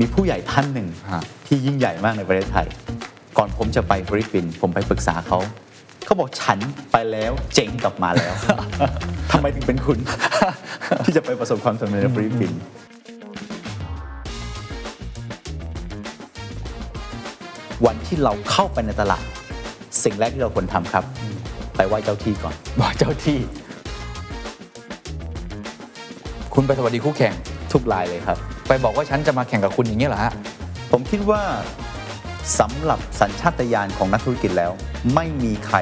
มีผู้ใหญ่ท่านหนึ่งฮะที่ยิ่งใหญ่มากในประเทศไทย ก่อนผมจะไปฟิลิปปินส์ผมไปปรึกษาเขาเขาบอกฉันไปแล้วเจ๊งกลับมาแล้วทำไมถึงเป็นคุณ ที่จะไปประสบความสำเร็จในฟิลิปปินส์วันที่เราเข้าไปในตลาด สิ่งแรกที่เราควรทำครับ ไปไหว้เจ้าที่ก่อนบอกเจ้าที่ คุณไปสวัสดีคู่แข่งทุกรายเลยครับ ไปบอกว่าฉันจะมาแข่งกับคุณอย่างนี้ยเหรอฮะ ผมคิดว่าสำหรับสัญชาตญาณของนักธุรกิจแล้ว ไม่มีใคร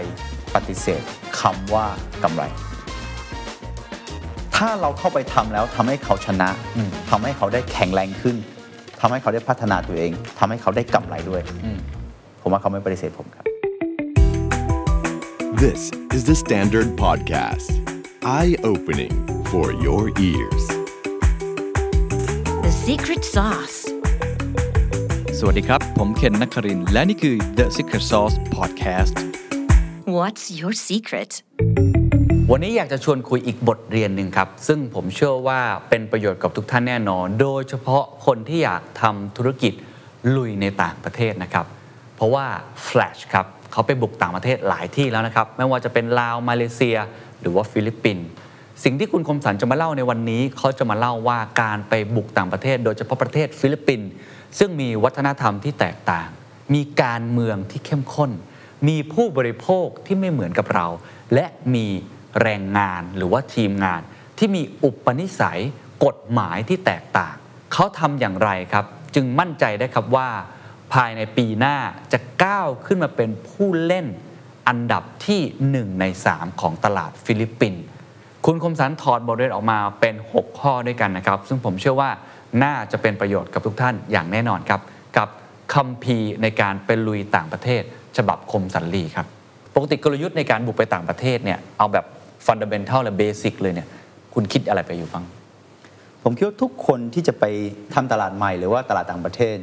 ปฏิเสธคำว่ากำไร ถ้าเราเข้าไปทำแล้วทำให้เขาชนะอืมทำให้เขาได้แข็งแรงขึ้นทำให้เขาได้พัฒนาตัวเองทำให้เขาได้กำไรด้วยอืมผมว่าเขาไม่ปฏิเสธผมครับ This is the Standard Podcast. Eye opening for your ears. The secret sauce. สวัสดีครับ ผมเคนนักครินทร์และนี่คือ The Secret Sauce Podcast What's your secret? วันนี้อยากจะชวนคุยอีกบทเรียนหนึ่งครับ ซึ่งผมเชื่อว่าเป็นประโยชน์กับทุกท่านแน่นอน โดยเฉพาะคนที่อยากทำธุรกิจลุยในต่างประเทศนะครับ เพราะว่า Flash ครับเขาไปบุกต่างประเทศหลายที่แล้วนะครับ ไม่ว่าจะเป็นลาวมาเลเซีย หรือว่าฟิลิปปินส์ สิ่งที่คุณคมสันจะมาเล่าในวันนี้เขาจะมาเล่าว่าการไปบุกต่างประเทศ โดยเฉพาะประเทศฟิลิปปินส์ซึ่งมีวัฒนธรรมที่แตกต่าง มีการเมืองที่เข้มข้น มีผู้บริโภคที่ไม่เหมือนกับเรา และมีแรงงานหรือว่าทีมงาน ที่มีอุปนิสัยกฎหมายที่แตกต่าง เขาทำอย่างไรครับ จึงมั่นใจได้ครับว่า ภายในปีหน้าจะก้าวขึ้นมาเป็นผู้เล่นอันดับที่ 1 ใน 3 ของตลาดฟิลิปปินส์ คุณคมสันถอดบทเรียนออกมาเป็น 6 ข้อด้วยกันนะครับ ซึ่งผมเชื่อว่าน่าจะเป็นประโยชน์กับทุกท่านอย่างแน่นอนครับ กับคัมภีร์ในการไปลุยต่างประเทศ ฉบับคมสันลีครับ ปกติกลยุทธ์ในการบุกไปต่างประเทศเนี่ยเอาแบบฟันเดเ e นทัลและเบสิกเลยเนี่ยคุณคิดอะไรไปอยู่บ้างผมคิดว่าทุกคนที่จะไปทำตลาดใหม่หรือว่าตลาดต่างประเทศ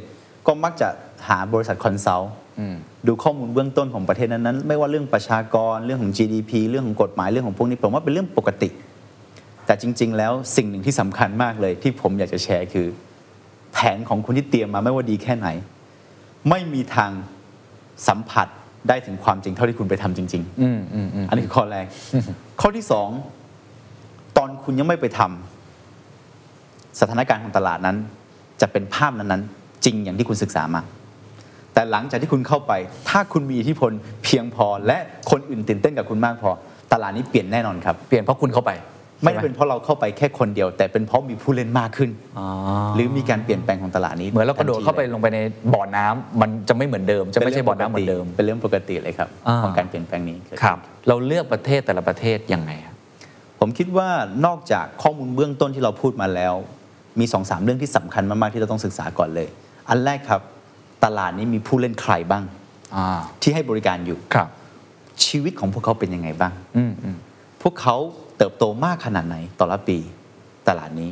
ก็มักจะหาบริษัท consult ดูข้อมูลเบื้องต้นของประเทศนั้นๆ ไม่ว่าเรื่องประชากรเรื่องของ GDP เรื่องของกฎหมายเรื่องของพวกนี้ผมว่าเป็นเรื่องปกติ แต่จริง ๆ แล้วสิ่งหนึ่งที่สำคัญมากเลย ที่ผมอยากจะแชร์คือ แผนของคุณที่เตรียมมาไม่ว่าดีแค่ไหน ไม่มีทางสัมผัสได้ถึงความจริงเท่าที่คุณไปทำจริงๆอืมอืมอืมอันนี้คือข้อแรกข้อที่สองตอนคุณยังไม่ไปทำสถานการณ์ของตลาดนั้น จะเป็นภาพนั้นๆ จริงอย่างที่คุณศึกษามา แต่หลังจากที่คุณเข้าไป ถ้าคุณมีอิทธิพลเพียงพอ และคนอื่นตื่นเต้นกับคุณมากพอ ตลาดนี้เปลี่ยนแน่นอนครับเปลี่ยนเพราะคุณเข้าไป ไม่ได้ใช่หเป็นเพราะเราเข้าไปแค่คนเดียว แต่เป็นเพราะมีผู้เล่นมากขึ้นอ๋อหรือมีการเปลี่ยนแปลงของตลาดนี้เหมือนเรากระโดดทันทีเข้าไปลยลงไปในบ่อน้ำมันจะไม่เหมือนเดิม จะไม่ใช่บ่อน้ำเหมือนเดิม เป็นเรื่องปกติเลยครับอ่าของการเปลี่ยนแปลงนี้เกิดคขึ้นรับเราเลือกประเทศแต่ละประเทศยังไงครับผมคิดว่านอกจากข้อมูลเบื้องต้นที่เราพูดมาแล้ว มี2อสามเรื่องที่สำคัญมากๆที่เราต้องศึกษาก่อนเลย อันแรกครับ ตลาดนี้มีผู้เล่นใครบ้างอ่าที่ให้บริการอยู่ครับ ชีวิตของพวกเขาเป็นยังไงบ้างอืมอืมพวกเขาเติบโตมากขนาดไหนต่อละปี ตลาดนี้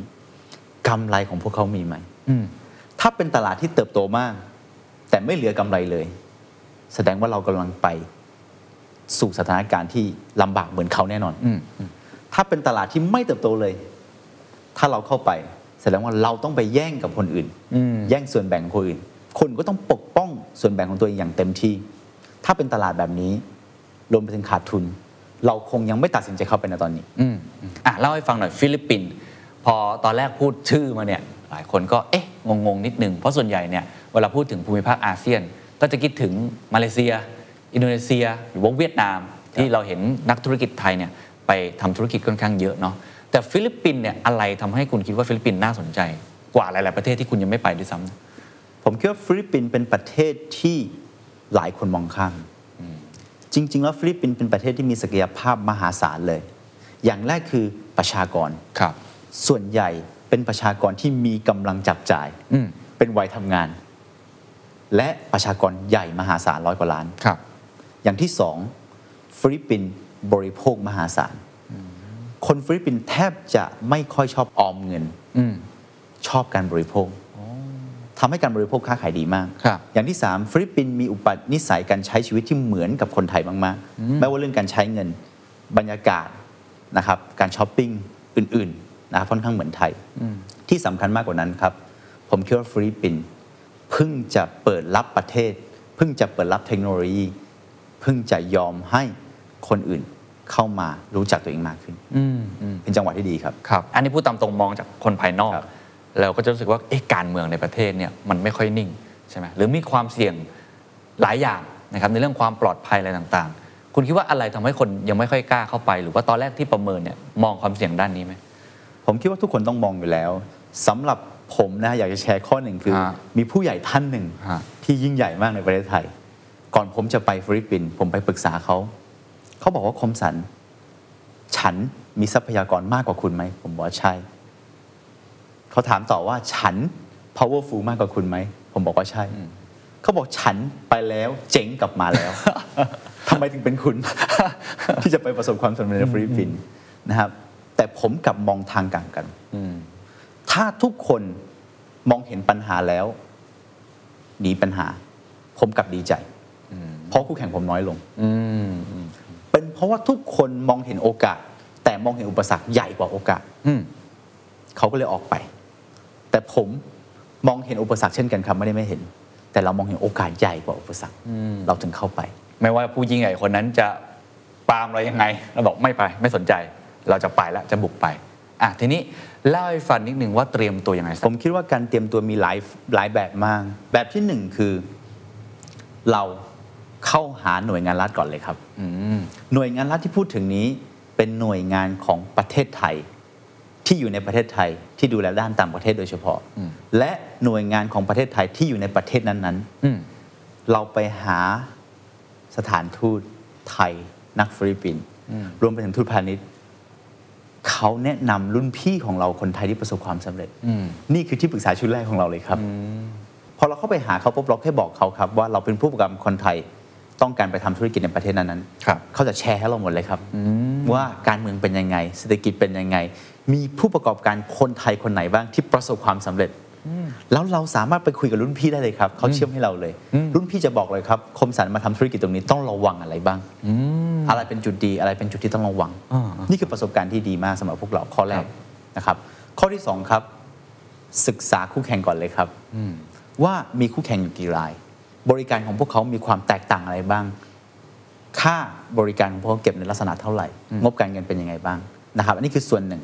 กำไรของพวกเขามีไหมอืมถ้าเป็นตลาดที่เติบโตมาก แต่ไม่เหลือกำไรเลย แสดงว่าเรากำลังไปสู่สถานการณ์ที่ลำบากเหมือนเขาแน่นอนอืมอืมถ้าเป็นตลาดที่ไม่เติบโตเลย ถ้าเราเข้าไป แสดงว่าเราต้องไปแย่งกับคนอื่นอืมแย่งส่วนแบ่งของคนอื่น คนก็ต้องปกป้องส่วนแบ่งของตัวเองอย่างเต็มที่ ถ้าเป็นตลาดแบบนี้รวมไปถึงขาดทุน เราคงยังไม่ตัดสินใจเข้าไปในตอนนี้อืมอืมอะเล่าให้ฟังหน่อยฟิลิปปินส์พอตอนแรกพูดชื่อมาเนี่ยหลายคนก็เอ๊ะงงๆนิดนึงเพราะส่วนใหญ่เนี่ยเวลาพูดถึงภูมิภาคอาเซียน ก็จะคิดถึงมาเลเซีย อินโดนีเซีย หรือว่าเวียดนาม ที่เราเห็นนักธุรกิจไทยเนี่ยไปทำธุรกิจค่อนข้างเยอะเนาะแต่ฟิลิปปินส์เนี่ยอะไรทำให้คุณคิดว่าฟิลิปปินส์น่าสนใจ กว่าหลาย ๆประเทศที่คุณยังไม่ไปด้วยซ้ำ ผมคิดว่าฟิลิปปินส์เป็นประเทศที่หลายคนมองข้ามจริง ๆ แล้วฟิลิปปินส์เป็นประเทศที่มีศักยภาพมหาศาลเลย อย่างแรกคือประชากรครับ ส่วนใหญ่เป็นประชากรที่มีกำลังจับจ่ายอืมเป็นวัยทำงาน และประชากรใหญ่มหาศาลร้อยกว่าล้านครับ อย่างที่สองฟิลิปปินส์บริโภคมหาศาลคนฟิลิปปินส์แทบจะไม่ค่อยชอบออมเงินอืมชอบการบริโภค ทำให้การบริโภคค้าขายดีมากครับอย่างที่สามฟิลิปปินส์มีอุปนิสัยการใช้ชีวิตที่เหมือนกับคนไทยมากๆ ไม่ว่าเรื่องการใช้เงินบรรยากาศนะครับการช้อปปิ้งอื่นๆนะครับค่อนข้างเหมือนไทย ที่สำคัญมากกว่านั้นครับ ผมคิดว่าฟิลิปปินส์เพิ่งจะเปิดรับประเทศ เพิ่งจะเปิดรับเทคโนโลยีเพิ่งจะยอมให้คนอื่นเข้ามารู้จักตัวเองมากขึ้นอืมอืมเป็นจังหวะที่ดีครับครับ อันนี้พูดตามตรงมองจากคนภายนอกครับ เราก็จะรู้สึกว่าเอ๊ะการเมืองในประเทศเนี่ยมันไม่ค่อยนิ่งใช่ไหมหรือมีความเสี่ยงหลายอย่างนะครับในเรื่องความปลอดภัยอะไรต่างๆ คุณคิดว่าอะไรทำให้คนยังไม่ค่อยกล้าเข้าไป หรือว่าตอนแรกที่ประเมินเนี่ยมองความเสี่ยงด้านนี้ไหมผมคิดว่าทุกคนต้องมองอยู่แล้วสำหรับผมนะอยากจะแชร์ข้อหนึ่งคือฮะมีผู้ใหญ่ท่านหนึ่งฮะที่ยิ่งใหญ่มากในประเทศไทย ก่อนผมจะไปฟิลิปปินส์ผมไปปรึกษาเขาเขาบอกว่าคมสัน ฉันมีทรัพยากรมากกว่าคุณไหมผมบอกว่าใช่ เขาถามต่อว่าฉัน powerful มากกว่าคุณไหม ผมบอกว่าใช่ เขาบอกฉันไปแล้วเจ๋งกลับมาแล้วทำไมถึงเป็นคุณ ที่จะไปประสบความสำเร็จในฟิลิปปินส์นะครับ แต่ผมกลับมองทางกลับกันอืมถ้าทุกคนมองเห็นปัญหาแล้วหนีปัญหา ผมกลับดีใจเพราะคู่แข่งผมน้อยลงอืมอืมเป็นเพราะว่าทุกคนมองเห็นโอกาส แต่มองเห็นอุปสรรคใหญ่กว่าโอกาสอืมเขาก็เลยออกไป แต่ผมมองเห็นอุปสรรคเช่นกันครับไม่ได้ไม่เห็น แต่เรามองเห็นโอกาสใหญ่กว่าอุปสรรคเราถึงเข้าไป ไม่ว่าผู้ยิ่งใหญ่คนนั้นจะปรามเรายังไง เราบอกไม่ไปไม่สนใจ เราจะไปแล้วจะบุกไปอะทีนี้เล่าให้ฟังนิดนึงว่าเตรียมตัวยังไงผมคิดว่าการเตรียมตัวมีหลายหลายแบบมาก แบบที่หนึ่งคือเราเข้าหาหน่วยงานรัฐก่อนเลยครับอืมหน่วยงานรัฐที่พูดถึงนี้เป็นหน่วยงานของประเทศไทย ที่อยู่ในประเทศไทยที่ดูแลด้านต่างประเทศโดยเฉพาะอืมและหน่วยงานของประเทศไทยที่อยู่ในประเทศนั้นอืมๆเราไปหาสถานทูตไทย นักฟิลิปปินส์รวมไปถึงทูตพาณิชย์เขาแนะนำรุ่นพี่ของเราคนไทยที่ประสบความสำเร็จอืมนี่คือที่ปรึกษาชุดแรกของเราเลยครับพอเราเข้าไปหาเขาปุ๊บเราแค่บอกเขาครับ ว่าเราเป็นผู้ประกอบการคนไทยต้องการไปทำธุรกิจในประเทศนั้นๆครับเขาจะแชร์ให้เราหมดเลยครับว่าการเมืองเป็นยังไง เศรษฐกิจเป็นยังไง มีผู้ประกอบการคนไทยคนไหนบ้างที่ประสบความสำเร็จ แล้วเราสามารถไปคุยกับรุ่นพี่ได้เลยครับ เขาเชื่อมให้เราเลย รุ่นพี่จะบอกเลยครับ คมสันมาทำธุรกิจตรงนี้ต้องระวังอะไรบ้าง อะไรเป็นจุดดีอะไรเป็นจุดที่ต้องระวังอ่านี่คือประสบการณ์ที่ดีมากสำหรับพวกเราข้อแรครักบนะครับข้อที่สองครับศึกษาคู่แข่งก่อนเลยครับว่ามีคู่แข่งอยู่กี่ราย บริการของพวกเขามีความแตกต่างอะไรบ้าง ค่าบริการของพวกเขาเก็บในลักษณะเท่าไหร่ งบการเงินเป็นยังไงบ้างนะครับ อันนี้คือส่วนหนึ่ง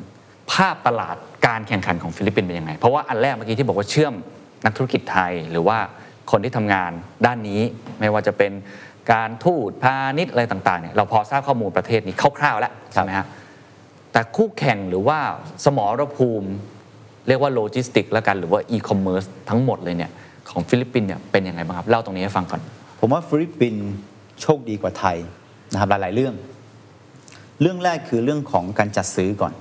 ภาพตลาดการแข่งขันของฟิลิปปินส์เป็นยังไง เพราะว่าอันแรกเมื่อกี้ที่บอกว่าเชื่อว่านักธุรกิจไทย หรือว่าคนที่ทำงานด้านนี้ไม่ว่าจะเป็นการทูตพาณิชย์อะไรต่างๆเนี่ยเราพอทราบข้อมูลประเทศนี้คร่าวๆแล้วใช่ไหมฮะแต่คู่แข่งหรือว่าสมรภูมิ เรียกว่าโลจิสติกแล้วกันหรือว่าอีคอมเมิร์ซทั้งหมดเลยเนี่ยของฟิลิปปินส์เนี่ยเป็นยังไงบ้างครับ เล่าตรงนี้ให้ฟังก่อน ผมว่าฟิลิปปินส์โชคดีกว่าไทยนะครับหลายๆเรื่อง เรื่องแรกคือเรื่องของการจัดซื้อก่อน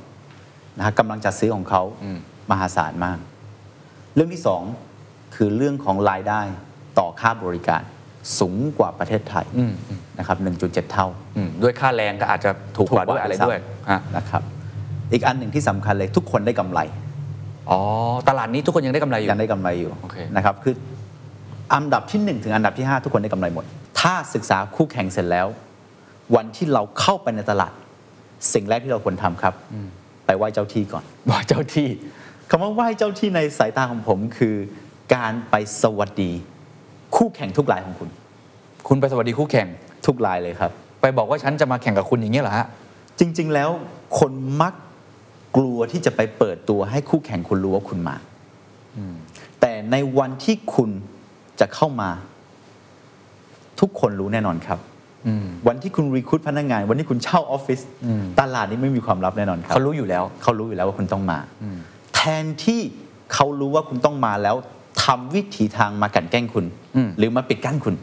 นะครับกำลังจัดซื้อของเขาอืมมหาศาลมาก เรื่องที่สองคือเรื่องของรายได้ต่อค่าบริการสูงกว่าประเทศไทยอืมอืมนะครับ 1.7 เท่าอืมด้วยค่าแรงก็อาจจะถูกกว่าด้วยอะไรด้วยฮะนะครับอีกอันหนึ่งที่สำคัญเลยทุกคนได้กำไร อ๋อ ตลาดนี้ทุกคนยังได้กำไรอยู่ ยังได้กำไรอยู่โอเคนะครับ คืออันดับที่ 1 ถึงอันดับที่ 5 ทุกคนได้กำไรหมด ถ้าศึกษาคู่แข่งเสร็จแล้ว วันที่เราเข้าไปในตลาด สิ่งแรกที่เราควรทำครับ ไปไหว้เจ้าที่ก่อนบอกเจ้าที่คำว่าไหว้เจ้าที่ในสายตาของผมคือการไปสวัสดีคู่แข่งทุกรายของคุณ คุณไปสวัสดีคู่แข่งทุกรายเลยครับ ไปบอกว่าฉันจะมาแข่งกับคุณอย่างนี้ยเหรอฮะจริง ๆ แล้วคนมักกลัวที่จะไปเปิดตัวให้คู่แข่งคุณรู้ว่าคุณมาแต่ในวันที่คุณจะเข้ามา ทุกคนรู้แน่นอนครับอืม วันที่คุณรีคูดพนักงาน วันที่คุณเช่าออฟฟิศอืมตลาดนี้ไม่มีความลับแน่นอนครับเขารู้อยู่แล้วเขารู้อยู่แล้วว่าคุณต้องมา แทนที่เขารู้ว่าคุณต้องมาแล้วทำวิถีทางมากลันแกล้งคุณอืมหรือมาปิดกั้นคุณ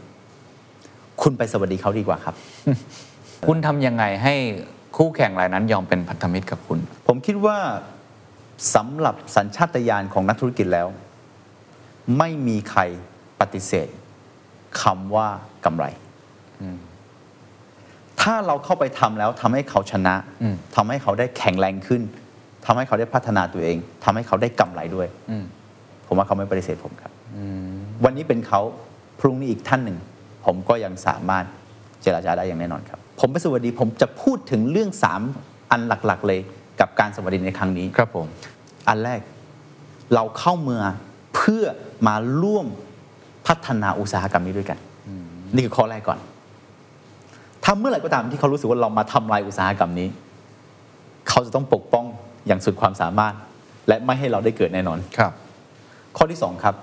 คุณไปสวัสดีเขาดีกว่าครับ คุณทำยังไงให้คู่แข่งรายนั้นยอมเป็นพันธมิตรกับคุณ ผมคิดว่าสำหรับสัญชาตญาณของนักธุรกิจแล้ว ไม่มีใครปฏิเสธคำว่ากำไร ถ้าเราเข้าไปทำแล้วทำให้เขาชนะอืมทำให้เขาได้แข็งแรงขึ้นทำให้เขาได้พัฒนาตัวเองทำให้เขาได้กำไรด้วยอืมผมว่าเขาไม่ปฏิเสธผมครับวันนี้เป็นเขาพรุ่งนี้อีกท่านหนึ่ง ผมก็ยังสามารถเจรจาได้อย่างแน่นอนครับ ผมไปสวัสดีผมจะพูดถึงเรื่อง 3 อันหลักๆ เลยกับการสวัสดีในครั้งนี้ครับผมอันแรกเราเข้าเมืองเพื่อมาร่วมพัฒนาอุตสาหกรรมนี้ด้วยกัน นี่คือข้อแรกก่อน ถ้าเมื่อไหร่ก็ตามที่เขารู้สึกว่าเรามาทำลายอุตสาหกรรมนี้ เขาจะต้องปกป้องอย่างสุดความสามารถ และไม่ให้เราได้เกิดแน่นอนครับ ข้อที่สองครับ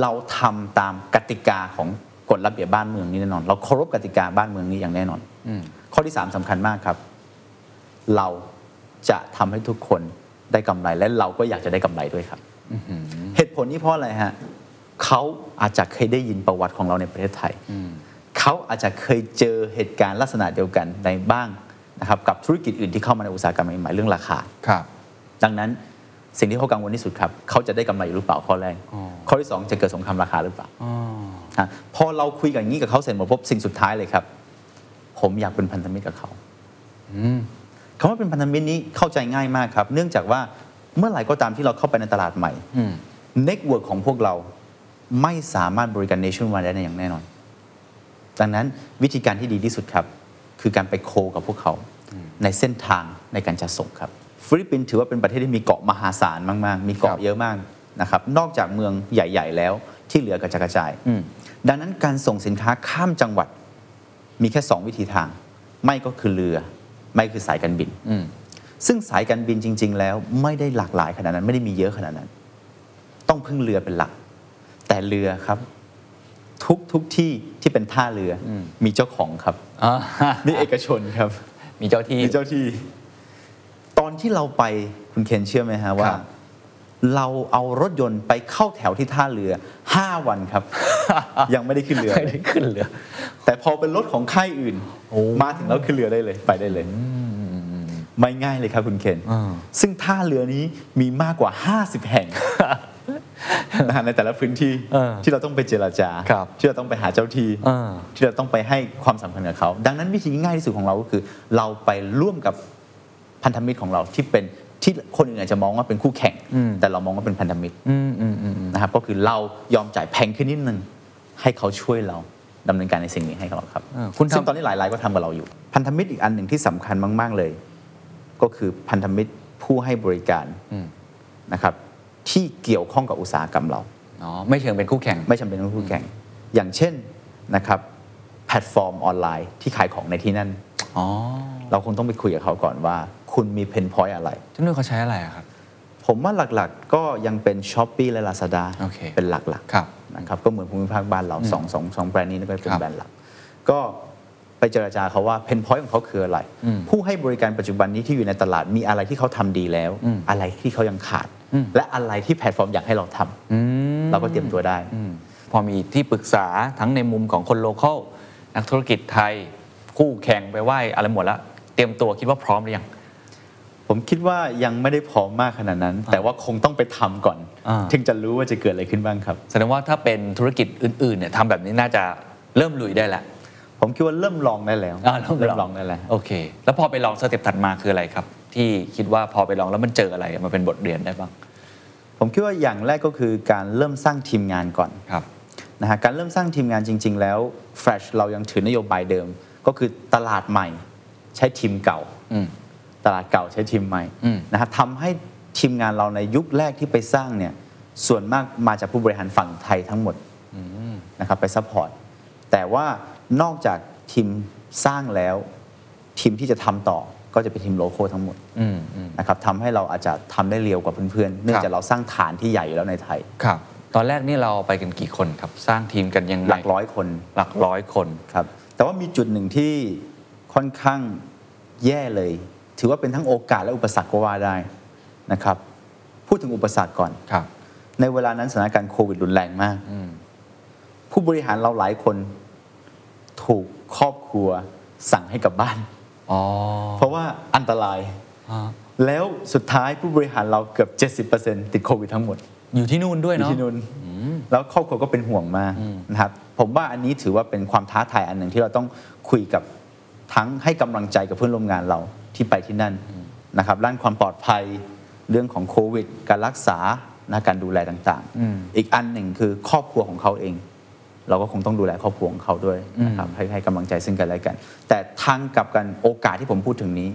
เราทำตามกติกาของกฎระเบียบบ้านเมืองนี้แน่นอน เราเคารพกติกาบ้านเมืองนี้อย่างแน่นอนอืมข้อที่สามสำคัญมากครับ เราจะทำให้ทุกคนได้กำไรและเราก็อยากจะได้กำไรด้วยครับเหตุผลนี้เพราะอะไรฮะเขาอาจจะเคยได้ยินประวัติของเราในประเทศไทย เขาอาจจะเคยเจอเหตุการณ์ลักษณะเดียวกันในบ้างนะครับกับธุรกิจอื่นที่เข้ามาในอุตสาหกรรมใหม่ๆเรื่องราคาครับ ดังนั้นสิ่งที่เขากังวลที่สุดครับเขาจะได้กำไรหรือเปล่าข้อแรกอ๋อข้อที่สองจะเกิดสงครามราคาหรือเปล่าอ๋อฮะพอเราคุยกันอย่างนี้กับเขาเสร็จหมดปุ๊บสิ่งสุดท้ายเลยครับ ผมอยากเป็นพันธมิตรกับเขาอืมคำว่าเป็นพันธมิตรนี้เข้าใจง่ายมากครับ เนื่องจากว่าเมื่อไหร่ก็ตามที่เราเข้าไปในตลาดใหม่อืม network ของพวกเราไม่สามารถบริการ nationwide ได้อย่างแน่นอน ดังนั้นวิธีการที่ดีที่สุดครับ คือการไป co กับพวกเขาในเส้นทางในการจัดส่งครับฟิลิปปินส์ถือว่าเป็นประเทศที่มีเกาะมหาศาลมาก ๆ มีเกาะครับเยอะมากนะครับนอกจากเมืองใหญ่ ๆ แล้วที่เหลือกระจายกระจายอืมดังนั้นการส่งสินค้าข้ามจังหวัดมีแค่ 2 วิธีทาง ไม่ก็คือเรือ ไม่คือสายการบินอืมซึ่งสายการบินจริง ๆ แล้วไม่ได้หลากหลายขนาดนั้นไม่ได้มีเยอะขนาดนั้น ต้องพึ่งเรือเป็นหลัก แต่เรือครับ ทุกทุกที่ที่เป็นท่าเรืออมมีเจ้าของครับ อ่ามีเอกชนครับ มีเจ้าที่ มีเจ้าที่ ตอนที่เราไปคุณเคนเชื่อไหมฮะว่า ครับ เราเอารถยนต์ไปเข้าแถวที่ท่าเรือ5วันครับ ยังไม่ได้ขึ้นเรือไม่ได้ขึ้นเรือ แต่พอเป็นรถของค่ายอื่น โอ้ มาถึงแล้วขึ้นเรือได้เลยไปได้เลย ไม่ง่ายเลยครับคุณเคน อ่า ซึ่งท่าเรือนี้มีมากกว่า 50 แห่งนะฮะ ในแต่ละพื้นที่เออที่เราต้องไปเจราจาครับที่เราต้องไปหาเจ้าที่เออที่เราต้องไปให้ความสำคัญกับเขา ดังนั้นวิธีง่ายที่สุดของเราก็คือ เราไปร่วมกับพันธมิตรของเราที่เป็นที่คนอื่นอาจจะมองว่าเป็นคู่แข่งอืมแต่เรามองว่าเป็นพันธมิตรอืมอืมอืมอืมนะครับก็คือเรายอมจ่ายแพงขึ้นนิดนึงให้เขาช่วยเราดำเนินการในสิ่งนี้ให้เราครับเออคุณทำซึ่งตอนนี้หลายรายก็ทำกับเราอยู่ พันธมิตรอีกอันหนึ่งที่สำคัญมาก ๆเลย ก็คือพันธมิตรผู้ให้บริการอืมนะครับ ที่เกี่ยวข้องกับอุตสาหกรรมเราอ๋อไม่เชิงเป็นคู่แข่ง ไม่จำเป็นต้องคู่แข่ง อย่างเช่นนะครับแพลตฟอร์มออนไลน์ที่ขายของในที่นั่น อ๋อเราคงต้องไปคุยกับเขาก่อนว่า คุณมี pain point อะไรที่นู่นเขาใช้อะไรอะครับ ผมว่าหลักๆก็ยังเป็น Shopee และ Lazada โอเค เป็นหลักครับๆนะครับก็เหมือนภูมิภาคบ้านเราสองสองสองแบรนด์นี้ก็เป็นครับแบรนด์หลัก ก็ ไปเจราจาเขาว่า pain point ของเขาคืออะไรอืมผู้ให้บริการปัจจุบันนี้ที่อยู่ในตลาดมีอะไรที่เขาทำดีแล้วอืมอะไรที่เขายังขาดอืมและอะไรที่แพลตฟอร์มอยากให้เราทำอืมเราก็เตรียมตัวได้อืมพอมีที่ปรึกษาทั้งในมุมของคน local นักธุรกิจไทยคู่แข่งไปไหวอะไรหมดแล้ว เตรียมตัวคิดว่าพร้อมหรือยังผมคิดว่ายังไม่ได้พร้อมมากขนาดนั้น แต่ว่าคงต้องไปทำก่อนอ่าถึงจะรู้ว่าจะเกิดอะไรขึ้นบ้างครับแสดงว่าถ้าเป็นธุรกิจอื่นๆเนี่ยทำแบบนี้น่าจะเริ่มลุยได้แล้ว ผมคิดว่าเริ่มลองได้แล้วอ่าเริ่มลอง ลองได้แล้ว โอเค แล้วพอไปลองสเต็ปถัดมาคืออะไรครับ ที่คิดว่าพอไปลองแล้วมันเจออะไรมาเป็นบทเรียนได้บ้างผมคิดว่าอย่างแรกก็คือการเริ่มสร้างทีมงานก่อนครับนะฮะการเริ่มสร้างทีมงานจริง ๆ แล้ว Flash เรายังถือนโยบายเดิม ก็คือตลาดใหม่ใช้ทีมเก่า อืม ตลาดเก่าใช้ทีมใหม่อืม นะฮะทำให้ทีมงานเราในยุคแรกที่ไปสร้างเนี่ยส่วนมากมาจากผู้บริหารฝั่งไทยทั้งหมดนะครับไป support แต่ว่า นอกจากทีมสร้างแล้วทีมที่จะทำต่อก็จะเป็นทีม local ทั้งหมดอืมอืมนะครับทำให้เราอาจจะทำได้เร็วกว่าเพื่อนๆเนื่องจากเราสร้างฐานที่ใหญ่อยู่แล้วในไทยครับ ตอนแรกนี่เราไปกันกี่คนครับ สร้างทีมกันยังไงหลักร้อยคน หลักร้อยคนครับ แต่ว่ามีจุดหนึ่งที่ค่อนข้างแย่เลย ถือว่าเป็นทั้งโอกาสและอุปสรรคก็ว่าได้นะครับ พูดถึงอุปสรรคก่อนครับ ในเวลานั้นสถานการณ์โควิดรุนแรงมากอืมผู้บริหารเราหลายคน ถูกครอบครัวสั่งให้กลับบ้านอ๋อเพราะว่าอันตรายอ่าแล้วสุดท้ายผู้บริหารเราเกือบ 70%ติดโควิดทั้งหมด อยู่ที่นู่นด้วยอยู่เนาะที่นู่นแล้วครอบครัวก็เป็นห่วงมากนะครับผมว่าอันนี้ถือว่าเป็นความท้าทายอันหนึ่งที่เราต้องคุยกับทั้งให้กำลังใจกับเพื่อนร่วมงานเราที่ไปที่นั่นนะครับด้านความปลอดภัยเรื่องของโควิด การรักษานะการดูแลต่างอืมๆอีกอันหนึ่งคือครอบครัวของเขาเอง เราก็คงต้องดูแลครอบครัวของเขาด้วยนะครับให้ให้กำลังใจซึ่งกันและกัน แต่ทางกลับกันโอกาสที่ผมพูดถึงนี้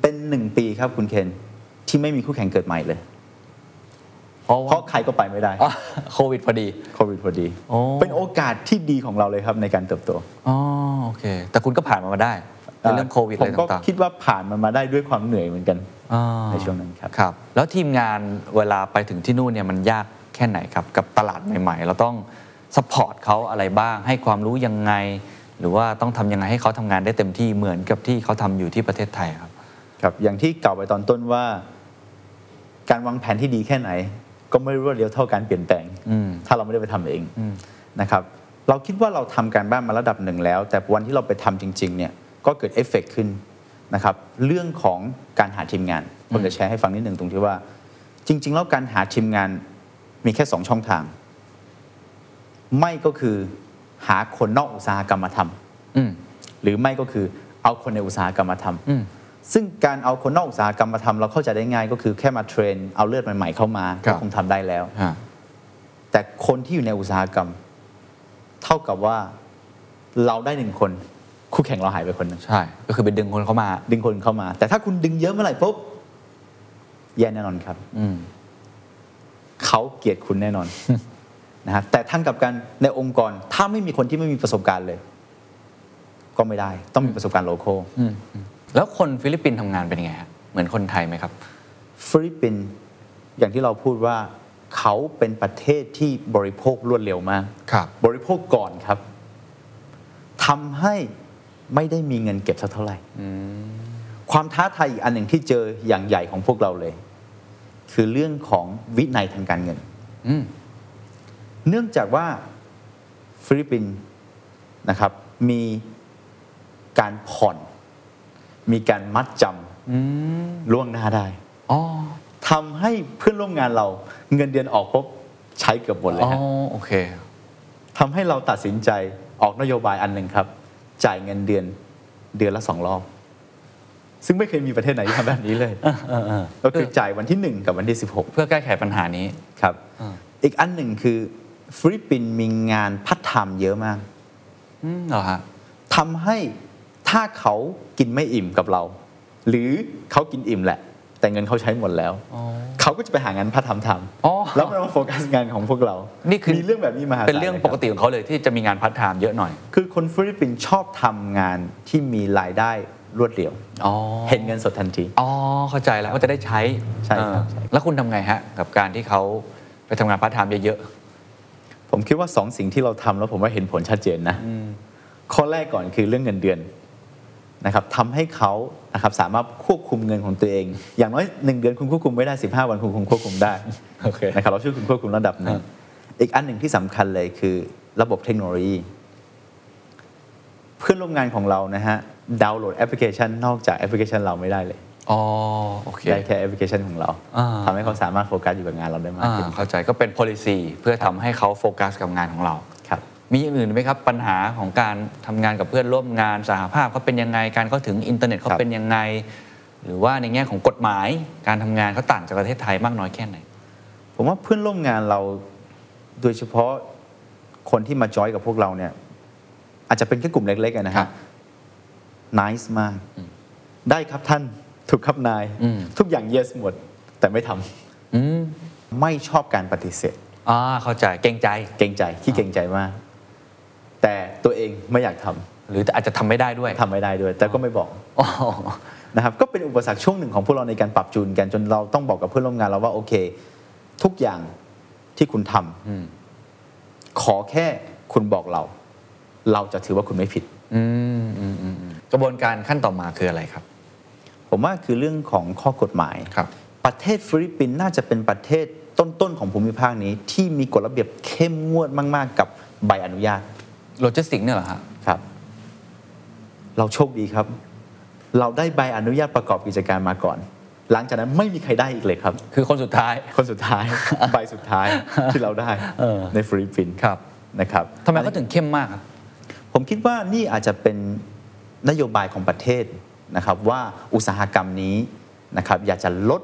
เป็นหนึ่งปีครับคุณเคนที่ไม่มีคู่แข่งเกิดใหม่เลย เพราะเพราะใครก็ไปไม่ได้อ๋อโควิดพอดีโควิดพอดีโอ้เป็นโอกาสที่ดีของเราเลยครับในการเติบโตอ๋อโอเค แต่คุณก็ผ่านมันมาได้ในเรื่องโควิดผอะไรมก็ต่างคิดว่าผ่านมันมาได้ด้วยความเหนื่อยเหมือนกันๆอ่าในช่วงนั้นครับครับ แล้วทีมงานเวลาไปถึงที่นู่นเนี่ยมันยาก แค่ไหนครับ กับตลาดใหม่ๆ เราต้องsupport เขาอะไรบ้าง ให้ความรู้ยังไง หรือว่าต้องทำยังไงให้เขาทำงานได้เต็มที่เหมือนกับที่เขาทำอยู่ที่ประเทศไทยครับ ครับ อย่างที่กล่าวไปตอนต้นว่า การวางแผนที่ดีแค่ไหน ก็ไม่รวดเร็วเท่าการเปลี่ยนแปลงอืมถ้าเราไม่ได้ไปทำเองนะครับ เราคิดว่าเราทำการบ้านมาระดับหนึ่งแล้ว แต่วันที่เราไปทำจริง ๆ เนี่ยก็เกิดเอฟเฟกต์ขึ้นนะครับ เรื่องของการหาทีมงานผมจะแชร์ให้ฟังนิดหนึ่งตรงที่ว่า จริง ๆ แล้วการหาทีมงาน มีแค่สองช่องทาง ไม่ก็คือหาคนนอกอุตสาหกรรมมาทำอืมหรือไม่ก็คือเอาคนในอุตสาหกรรมมาทำอืมซึ่งการเอาคนนอกอุตสาหกรรมมาทำเราเข้าใจได้ง่ายก็คือแค่มาเทรน เอาเลือดใหม่ๆเข้ามาครัก็บคงทำได้แล้วฮะแต่คนที่อยู่ในอุตสาหกรรม เท่ากับว่าเราได้หนึ่งคน คู่แข่งเราหายไปคนหนึงใช่ ก็คือไปดึงคนเข้ามา ดึงคนเข้ามา แต่ถ้าคุณดึงเยอะเมื่อไหร่ปุ๊บแย่แน่นอนครับ อืม เขาเกลียดคุณแน่นอนนะฮะแต่ท่านกลับกันในองค์กรถ้าไม่มีคนที่ไม่มีประสบการณ์เลย ก็ไม่ได้ต้องมีประสบการณ์ local อืมอืมแล้วคนฟิลิปปินส์ทำงานเป็นยังไงฮะเหมือนคนไทยไหมครับ ฟิลิปปินส์อย่างที่เราพูดว่าเขาเป็นประเทศที่บริโภครวดเร็วมากครับบริโภคก่อนครับทำให้ไม่ได้มีเงินเก็บสักเท่าไหร่ความท้าทายอีกอันหนึ่งที่เจออย่างใหญ่ของพวกเราเลย คือเรื่องของวินัยทางการเงินอืมเนื่องจากว่าฟิลิปปินส์นะครับ มีการผ่อน มีการมัดจำล่วงหน้าได้อ๋อทำให้เพื่อนร่วมงานเราเงินเดือนออกปุ๊บใช้เกือบหมดเลยอ๋อฮะโอเคทำให้เราตัดสินใจออกนโยบายอันหนึ่งครับ จ่ายเงินเดือนเดือนละสองรอบ ซึ่งไม่เคยมีประเทศไหนที่ทำแบบนี้เลยก็คือจ่ายวันที่หนึ่งกับวันที่ 16 เพื่อแก้ไขปัญหานี้ครับอ่าอีกอันหนึ่งคือฟิลิปปินส์มีงานพัฒไทม์เยอะมากอืมเหรอฮะทำให้ถ้าเขากินไม่อิ่มกับเรา หรือเขากินอิ่มแหละ แต่เงินเขาใช้หมดแล้วอ๋อเขาก็จะไปหางานพัฒไทม์ทอ๋อทำแล้วมันมาโฟกัสงานของพวกเรานี่คือมีเรื่องแบบนี้มาหาศาลเป็นเรื่องลยคปบกติของเขาเลยที่จะมีงานพัฒไทม์เยอะหน่อย คือคนฟิลิปปินส์ชอบทำงานที่มีรายได้ รวดเร็วอ๋อเห็นเงินสดทันที อ๋อเข้าใจแล้วก็จะได้ใช้ใช่ครับเออใช่ แล้วคุณทำไงฮะ กับการที่เขาไปทำงานพาร์ทไทม์เยอะผมคิดว่าสองสิ่งที่เราทำแล้วผมว่าเห็นผลชัดเจนนะ ข้อแรกก่อนคือเรื่องเงินเดือนนะครับทำให้เขานะครับสามารถควบคุมเงินของตัวเอง อย่างน้อยหนึ่งเดือนคุณควบคุมไม่ได้ 15 วันคุณคงควบคุมได้โอเค นะครับเราช่วยคุณควบคุมระดับหนึ่งฮะอีกอันหนึ่งที่สำคัญเลยคือระบบเทคโนโลยีเพื่อนร่วมงานของเรานะฮะดาวน์โหลดแอปพลิเคชันนอกจากแอปพลิเคชันเราไม่ได้เลยๆอ๋อโอเคได้แค่แอปพลิเคชันของเราอ่าทำให้เขาสามารถโฟกัสอยู่กับงานเราได้มากอ่าขึ้นเข้าใจก็เป็น policy เพื่อทำให้เขาโฟกัสกับงานของเราครับมีอย่างอื่นไหมครับปัญหาของการทำงานกับเพื่อนร่วมงานสหภาพเขาเป็นยังไงการเข้าถึงอินเทอร์เน็ตเขาครับเป็นยังไง หรือว่าในแง่ของกฎหมายการทำงานเขาต่างจากประเทศไทยมากน้อยแค่ไหน ผมว่าเพื่อนร่วมงานเราโดยเฉพาะคนที่มาจอยกับพวกเราเนี่ย อาจจะเป็นแค่กลุ่มเล็กๆอะนะครัฮะบนิสมาก ได้ครับท่านถูกครับนายอืมทุกอย่าง yes หมด แต่ไม่ทำอืมไม่ชอบการปฏิเสธอ่าเข้าใจเกรงใจเกรงใจขี้เกรงใจมาก แต่ตัวเองไม่อยากทำหรืออาจจะทำไม่ได้ด้วยทำไม่ได้ด้วย แต่ก็ไม่บอกอ๋อนะครับก็เป็นอุปสรรคช่วงหนึ่งของพวกเราในการปรับจูนกันจนเราต้องบอกกับเพื่อนร่วมงานเราว่าโอเค ทุกอย่างที่คุณทำอืมขอแค่คุณบอกเรา เราจะถือว่าคุณไม่ผิดอืมอืมอืมอืมกระบวนการขั้นต่อมาคืออะไรครับ ผมว่าคือเรื่องของข้อกฎหมายครับ ประเทศฟิลิปปินส์น่าจะเป็นประเทศต้นๆของภูมิภาคนี้ ที่มีกฎระเบียบเข้มงวดมาก ๆ กับใบอนุญาตโลจิสติกเนี่ยเหรอฮะครับ เราโชคดีครับ เราได้ใบอนุญาตประกอบกิจการมาก่อน หลังจากนั้นไม่มีใครได้อีกเลยครับ คือคนสุดท้ายคนสุดท้าย ใบสุดท้ายที่เราได้เออในฟิลิปปินส์ครับนะครับทำไมเขาถึงเข้มมากครับ ผมคิดว่านี่อาจจะเป็นนโยบายของประเทศนะครับว่าอุตสาหกรรมนี้นะครับอยากจะลด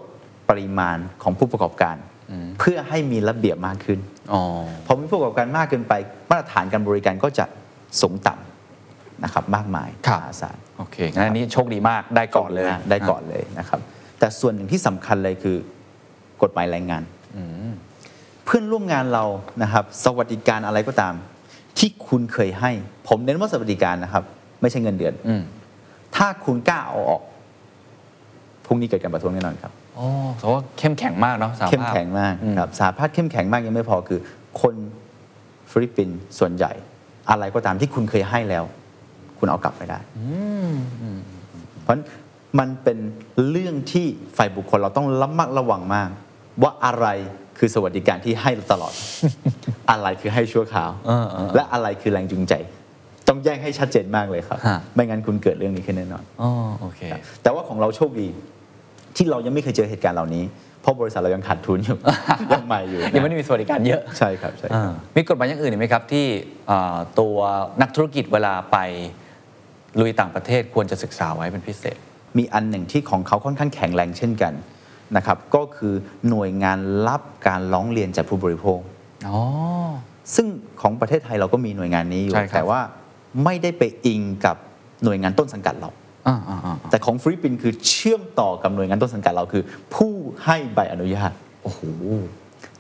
ปริมาณของผู้ประกอบการ เพื่อให้มีระเบียบมากขึ้นอ๋อพอมีผู้ประกอบการมากเกินไปมาตรฐานการบริการก็จะสูงต่ำนะครับมากมายครับมหาศาลโอเคงั้นอันนี้โชคดีมากได้ก่อนเลยได้ก่อนเลยนะครับ แต่ส่วนหนึ่งที่สำคัญเลยคือกฎหมายแรงงานเพื่อนร่วมงานเรานะครับ สวัสดิการอะไรก็ตาม ที่คุณเคยให้ ผมเน้นว่าสวัสดิการนะครับ ไม่ใช่เงินเดือนอืมถ้าคุณกล้าเอาออกพรุ่งนี้เกิดการประท้วงแน่นอนครับโอ้แต่ว่าเข้มแข็งมากเนาะสาภาพเข้มแข็งมากอืมครับสาภาพเข้มแข็งมากยังไม่พอคือ คนฟิลิปปินส์ส่วนใหญ่ อะไรก็ตามที่คุณเคยให้แล้ว คุณเอากลับไม่ได้เพราะฉะนั้นมันเป็นเรื่องที่ฝ่ายบุคคลเราต้องระมัดระวังมาก ว่าอะไร คือสวัสดิการที่ให้ตลอด อะไรคือให้ชั่วคราวเออเออและอะไรคือแรงจูงใจ ต้องแยกให้ชัดเจนมากเลยครับฮะไม่งั้นคุณเกิดเรื่องนี้ขึ้นแน่นอนอ๋อโอเค แต่ว่าของเราโชคดี ที่เรายังไม่เคยเจอเหตุการณ์เหล่านี้เพราะบริษัทเรายังขาดทุนอยู่ยังใหม่อยู่ยังไม่ได้มีสวัสดิการเยอะใช่ครับใช่ครับอ่ามีกฎหมายอย่างอื่นอีกไหมครับที่อ่าตัวนักธุรกิจเวลาไปลุยต่างประเทศควรจะศึกษาไว้เป็นพิเศษ มีอันหนึ่งที่ของเขาค่อนข้างแข็งแรงเช่นกัน นะครับก็คือหน่วยงานรับการร้องเรียนจากผู้บริโภคอ๋อซึ่งของประเทศไทยเราก็มีหน่วยงานนี้อยู่ใช่ครับแต่ว่าไม่ได้ไปอิงกับหน่วยงานต้นสังกัดเราอ่าอ่าอ่าแต่ของฟิลิปปินส์คือเชื่อมต่อกับหน่วยงานต้นสังกัดเราคือ ผู้ให้ใบอนุญาตโอ้โห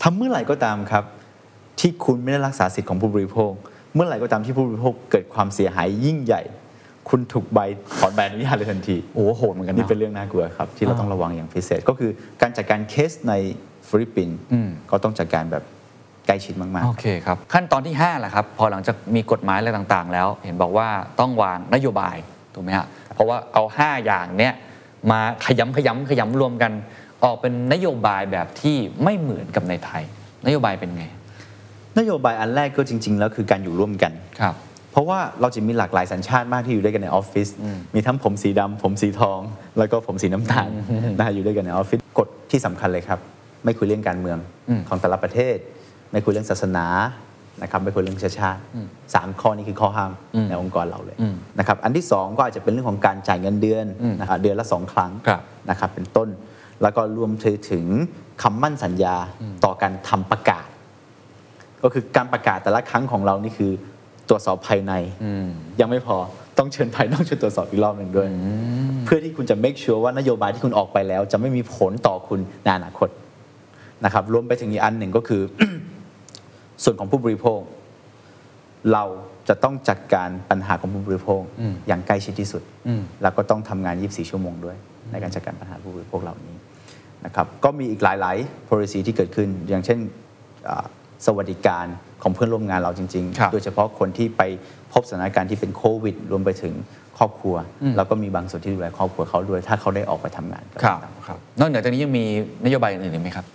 ทำเมื่อไหร่ก็ตามครับ ที่คุณไม่ได้รักษาสิทธิ์ของผู้บริโภค เมื่อไหร่ก็ตามที่ผู้บริโภคเกิดความเสียหายยิ่งใหญ่ คุณถูกใบถอนใบอนุญาตเลยทันทีโอ้โหโหดเหมือนกันนี่เนาะเป็นเรื่องน่ากลัวครับ ที่เราอ่าต้องระวังอย่างพิเศษ ก็คือการจัดการเคสในฟิลิปปินส์อืมก็ต้องจัดการแบบใกล้ชิดมากโอเคครับ ขั้นตอนที่5แหละครับ พอหลังจากมีกฎหมายอะไรต่างๆ แล้ว เห็นบอกว่าต้องวางนโยบายถูกไหมฮะเพราะว่าเอา 5 อย่างเนี้ยมาขยำขยำขยำรวมกัน ออกเป็นนโยบายแบบที่ไม่เหมือนกับในไทย นโยบายเป็นไงๆนโยบายอันแรกก็จริง ๆ แล้วคือการอยู่ร่วมกันครับ เพราะว่าเราจะมีหลากหลายสัญชาติมากที่อยู่ด้วยกันในออฟฟิศมีทั้งผมสีดำผมสีทอง แล้วก็ผมสีน้ำตาลนะฮะอยู่ด้วยกันในออฟฟิศกฎที่สำคัญเลยครับ ไม่คุยเรื่องการเมืองอืมของแต่ละประเทศ ไม่คุยเรื่องศาสนานะครับไม่คุยเรื่องเชื้อชาติสามข้อนี้คือข้อห้ามอืมในองค์กรเราเลยอืมนะครับอันที่สองก็อาจจะเป็นเรื่องของการจ่ายเงินเดือนอืมนะครับเดือนละสองครั้งครับนะครับเป็นต้นแล้วก็รวมถึงคำมั่นสัญญาต่อการทำประกาศ ก็คือการประกาศแต่ละครั้งของเรานี่คือต รวจสอบภายในอืมยังไม่พอต้องเชิญภายนอกช่วยตรวจสอบอีกรอบหนึ่งด้วย เพื่อที่คุณจะ make sure ว่านโยบายที่คุณออกไปแล้ว จะไม่มีผลต่อคุณในอนาคตนะครับรวมไปถึงอีกอันหนึ่งก็คือ ส่วนของผู้บริโภค เราจะต้องจัดการปัญหาของผู้บริโภคอืมอย่างใกล้ชิดที่สุดอืมแล้วก็ต้องทำงาน 24 ชั่วโมงด้วย ในการจัดการปัญหาผู้บริโภคเหล่านี้นะครับก็มีอีกหลาย ๆ policy ที่เกิดขึ้น อย่างเช่นอ่า สวัสดิการของเพื่อนร่วมงานเราจริงครับๆโดยเฉพาะคนที่ไปพบสถานการณ์ที่เป็นโควิด รวมไปถึงครอบครัวอืมแล้วก็มีบางส่วนที่ดูแลครอบครัวเขาด้วย ถ้าเขาได้ออกไปทำงานก็ครับตามครับนอกเหนือจากนี้ยังมีนโยบายอื่นๆอีกไหมครับ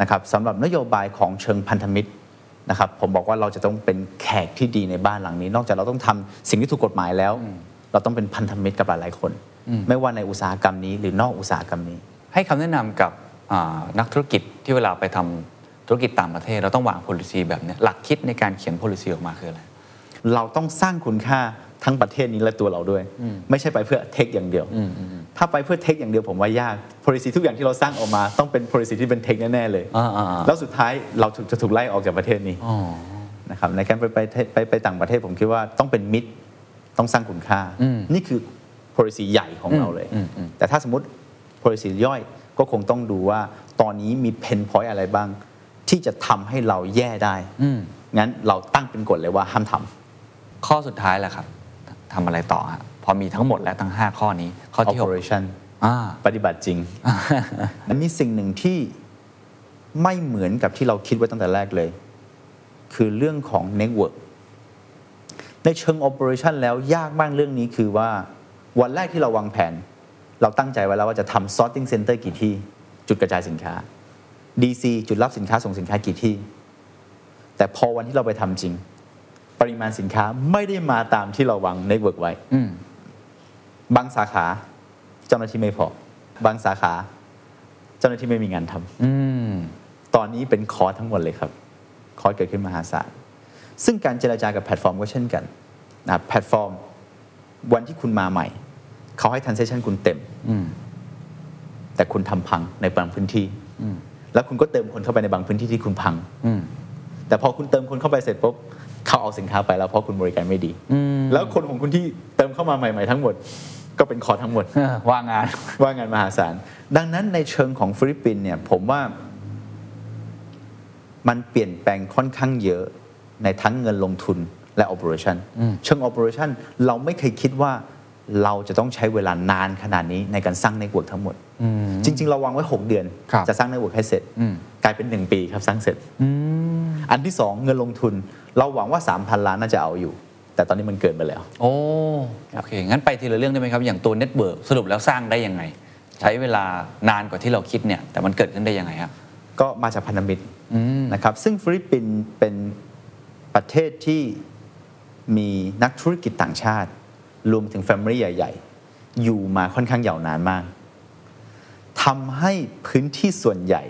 นะครับสำหรับนโยบายของเชิงพันธมิตรนะครับผมบอกว่าเราจะต้องเป็นแขกที่ดีในบ้านหลังนี้ นอกจากเราต้องทำสิ่งที่ถูกกฎหมายแล้ว เราต้องเป็นพันธมิตรกับหลายๆคนอืมไม่ว่าในอุตสาหกรรมนี้หรือนอกอุตสาหกรรมนี้ ให้คำแนะนำกับอ่านักธุรกิจที่เวลาไปทำ ธุรกิจต่างประเทศเราต้องวาง policy แบบเนี้ยหลักคิดในการเขียน policy ออกมาคืออะไร เราต้องสร้างคุณค่าทั้งประเทศนี้และตัวเราด้วย ไม่ใช่ไปเพื่อเทคอย่างเดียวอืมอืมอืมถ้าไปเพื่อเทคอย่างเดียวผมว่ายาก policy ทุกอย่างที่เราสร้างออกมา ต้องเป็น policy ที่เป็นเทคแน่ๆเลยอ่าอ่าอ่าแล้วสุดท้ายเราถูกจะถูกไล่ออกจากประเทศนี้อ๋อนะครับในการไปไปไปไปไปต่างประเทศผมคิดว่าต้องเป็นมิตรต้องสร้างคุณค่าอืมนี่คือ policy ใหญ่ของอืมเราเลยอืมอืมแต่ถ้าสมมติ policy ย่อยก็คงต้องดูว่าตอนนี้มี pain point อะไรบ้าง ที่จะทำให้เราแย่ได้อืมงั้นเราตั้งเป็นกฎเลยว่าห้ามทำข้อสุดท้ายแหละครับทำอะไรต่อฮะพอมีทั้งหมดแล้วทั้ง 5 ข้อนี้ข้อที่หก operation อ่าปฏิบัติจริงมันมีสิ่งหนึ่งที่ไม่เหมือนกับที่เราคิดไว้ตั้งแต่แรกเลย คือเรื่องของ network ในเชิง operation แล้วยากมากเรื่องนี้คือว่าวันแรกที่เราวางแผน เราตั้งใจไว้แล้วว่าจะทำ sorting center กี่ที่ จุดกระจายสินค้า DC จุดรับสินค้าส่งสินค้ากี่ที่ แต่พอวันที่เราไปทำจริง ปริมาณสินค้าไม่ได้มาตามที่เราวาง network ไว้อืมบางสาขาเจ้าหน้าที่ไม่พอ บางสาขา เจ้าหน้าที่ไม่มีงานทำอืมตอนนี้เป็นคอร์สทั้งหมดเลยครับ คอร์สเกิดขึ้นมหาศาลซึ่งการเจรจากับแพลตฟอร์มก็เช่นกันนะครับแพลตฟอร์ม วันที่คุณมาใหม่ เขาให้ transaction คุณเต็มอืมแต่คุณทำพังในบางพื้นที่อืม แล้วคุณก็เติมคนเข้าไปในบางพื้นที่ที่คุณพังอืมแต่พอคุณเติมคนเข้าไปเสร็จปุ๊บเขาเอาสินค้าไปแล้วเพราะคุณบริการไม่ดีอืมแล้วคนของคุณที่เติมเข้ามาใหม่ ๆ ทั้งหมด ก็เป็น cost ทั้งหมดว่างงานว่างงานมหาศาลดังนั้นในเชิงของฟิลิปปินส์เนี่ย ผมว่า มันเปลี่ยนแปลงค่อนข้างเยอะในทั้งเงินลงทุนและ operation เชิง operation เราไม่เคยคิดว่า เราจะต้องใช้เวลานานขนาดนี้ในการสร้าง network ทั้งหมด จริง ๆ เราวางไว้ 6 เดือนครับจะสร้าง network ให้เสร็จอืมกลายเป็น 1 ปีครับสร้างเสร็จ อันที่ 2 เงินลงทุน เราหวังว่า 3,000 ล้านน่าจะเอาอยู่ แต่ตอนนี้มันเกินไปแล้ว โอ้โอเค งั้นไปทีละเรื่องได้ไหมครับ อย่างตัว network สรุปแล้วสร้างได้ยังไง ใช้เวลานานกว่าที่เราคิดเนี่ยแต่มันเกิดขึ้นได้ยังไงครับก็มาจากพันธมิตรนะครับซึ่งฟิลิปปินส์เป็นประเทศที่มีนักธุรกิจต่างชาติ รวมถึง family ใหญ่ ๆ อยู่มาค่อนข้างยาวนานมากทำให้พื้นที่ส่วนใหญ่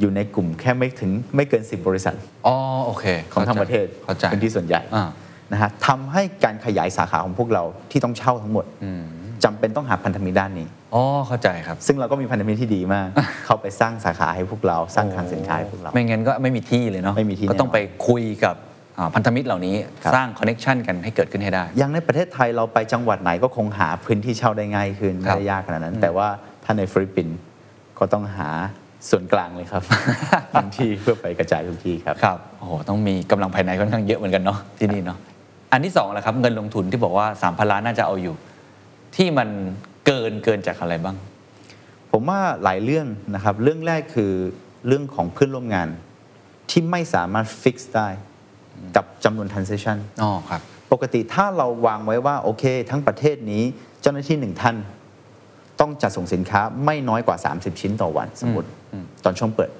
อยู่ในกลุ่มแค่ไม่ถึงไม่เกิน 10 บริษัทอ๋อโอเคของทั้งประเทศเข้าใจพื้นที่ส่วนใหญ่อ่านะฮะทำให้การขยายสาขาของพวกเราที่ต้องเช่าทั้งหมดจำเป็นต้องหาพันธมิตรด้านนี้อ๋อเข้าใจครับ ซึ่งเราก็มีพันธมิตรที่ดีมาก เข้าไปสร้างสาขาให้พวกเราสร้างคลังสินค้าให้พวกเรา ไม่งั้นก็ไม่มีที่เลยเนาะไม่มีที่ก็ต้องแน่นอนไปคุยกับอ่า พันธมิตรเหล่านี้ครับสร้าง connection กันให้เกิดขึ้นให้ได้อย่างในประเทศไทยเราไปจังหวัดไหนก็คงหาพื้นที่เช่าได้ง่ายขึ้นครับไม่บได้ยากขนาดนั้น แต่ว่าถ้าในฟิลิปปินส์ก็ต้องหาส่วนกลางเลยครับพื้นที่เพื่อไปกระจายทุกที่ครับครับโอ้โหต้องมีกำลังภายในค่อนข้างเยอะเหมือนกันเนาะที่นี่เนาะอันที่สองแหละครับเงินลงทุนที่บอกว่า3ามพันล้านน่าจะเอาอยู่ ที่มันเกินเกินจากอะไรบ้าง ผมว่าหลายเรื่องนะครับ เรื่องแรกคือเรื่องของเพื่อนร่วมงานที่ไม่สามารถฟิกซ์ได้ กับจำนวน transaction อ๋อครับ ปกติถ้าเราวางไว้ว่าโอเค ทั้งประเทศนี้เจ้าหน้าที่หนึ่งท่าน ต้องจัดส่งสินค้าไม่น้อยกว่า 30 ชิ้นต่อวัน สมมติตอนช่วงเปิด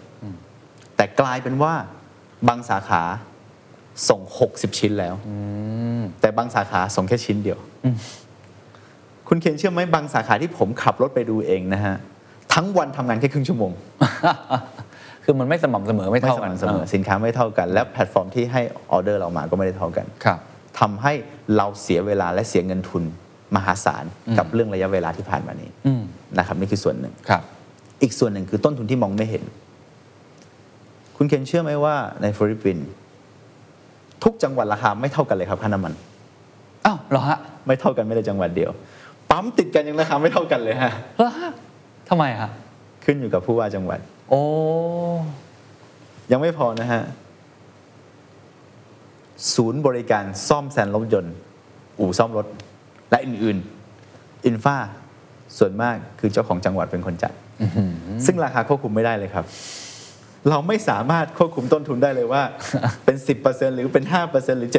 แต่กลายเป็นว่าบางสาขาส่ง 60 ชิ้นแล้วแต่บางสาขาส่งแค่ชิ้นเดียว คุณเคนเชื่อไหมบางสาขาที่ผมขับรถไปดูเองนะฮะ ทั้งวันทำงานแค่ครึ่งชั่วโมง คือมันไม่สม่ำเสมอไม่ไม่เท่าสกันม่ำเสมอสินค้าไม่เท่ากัน และแพลตฟอร์มที่ให้ออเดอร์เรามาก็ไม่ได้เท่ากันครับ ทำให้เราเสียเวลาและเสียเงินทุนมหาศาลกับเรื่องระยะเวลาที่ผ่านมานี้อืมนะครับนี่คือส่วนหนึ่ง ครับ อีกส่วนหนึ่งคือต้นทุนที่มองไม่เห็น คุณเคนเชื่อไหมว่าในฟิลิปปินส์ทุกจังหวัดราคาไม่เท่ากันเลยครับค่าน้ำมัน อ้าวเหรอฮะไม่เท่ากันไม่ได้จังหวัดเดียว ปั๊มติดกันยังราคาไม่เท่ากันเลยฮะเหรอฮะทำไมฮะขึ้นอยู่กับผู้ว่าจังหวัด โอ้ยังไม่พอนะฮะ ศูนย์บริการซ่อมแซมรถยนต์ อู่ซ่อมรถ และอื่น ๆ อินฟาส่วนมากคือเจ้าของจังหวัดเป็นคนจัด ซึ่งราคาควบคุมไม่ได้เลยครับ เราไม่สามารถควบคุมต้นทุนได้เลยว่า เป็น 10%หรือเป็น 5%หรือ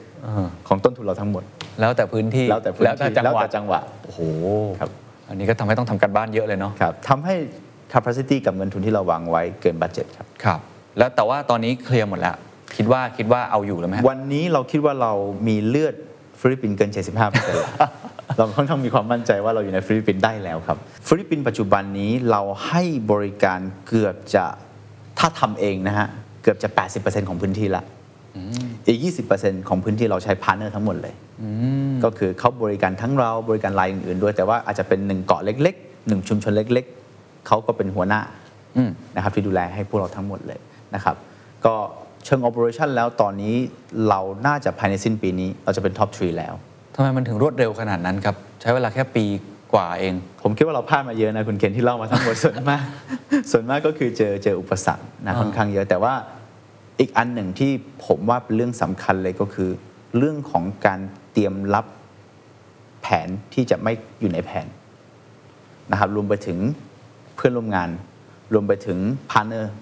7%ของต้นทุนเราทั้งหมด แล้วแต่พื้นที่ แล้วแต่พื้นที่แล้วแต่จังหวัดแล้วแต่จังหวะโอ้โหครับ อันนี้ก็ทำให้ต้องทำการบ้านเยอะเลยเนาะครับทำให้ capacity กับเงินทุนที่เราวางไว้เกิน budget ครับครับ แล้วแต่ว่าตอนนี้ clear หมดแล้ว คิดว่าคิดว่าเอาอยู่แล้วไหมฮะวันนี้เราคิดว่าเรามีเลือดฟิลิปปินส์เกิน 75%แล้วเราค่อนข้างมีความมั่นใจว่าเราอยู่ในฟิลิปปินส์ได้แล้วครับ ฟิลิปปินส์ปัจจุบันนี้เราให้บริการเกือบจะถ้าทำเองนะฮะเกือบจะ 80%ของพื้นที่ละอีก 20%ของพื้นที่เราใช้ partner ทั้งหมดเลย ก็คือเขาบริการทั้งเราบริการรายอื่นๆด้วย แต่ว่าอาจจะเป็นหนึ่งเกาะเล็กๆหนึ่งชุมชนเล็กๆ เขาก็เป็นหัวหน้าอืมนะครับที่ดูแลให้พวกเราทั้งหมดเลยนะครับ ก็เชิง operation แล้วตอนนี้เราน่าจะภายในสิ้นปีนี้เราจะเป็น top 3 แล้วทำไมมันถึงรวดเร็วขนาดนั้นครับ ใช้เวลาแค่ปีกว่าเอง ผมคิดว่าเราพลาดมาเยอะนะคุณเคนที่เล่ามาทั้งหมดส่วนมาก ส่วนมากก็คือเจอเจออุปสรรคนะอ่าค่อนข้างเยอะแต่ว่าอีกอันหนึ่งที่ผมว่าเป็นเรื่องสำคัญเลยก็คือ เรื่องของการเตรียมรับแผนที่จะไม่อยู่ในแผนนะครับรวมไปถึง เพื่อนร่วมงาน รวมไปถึงpartner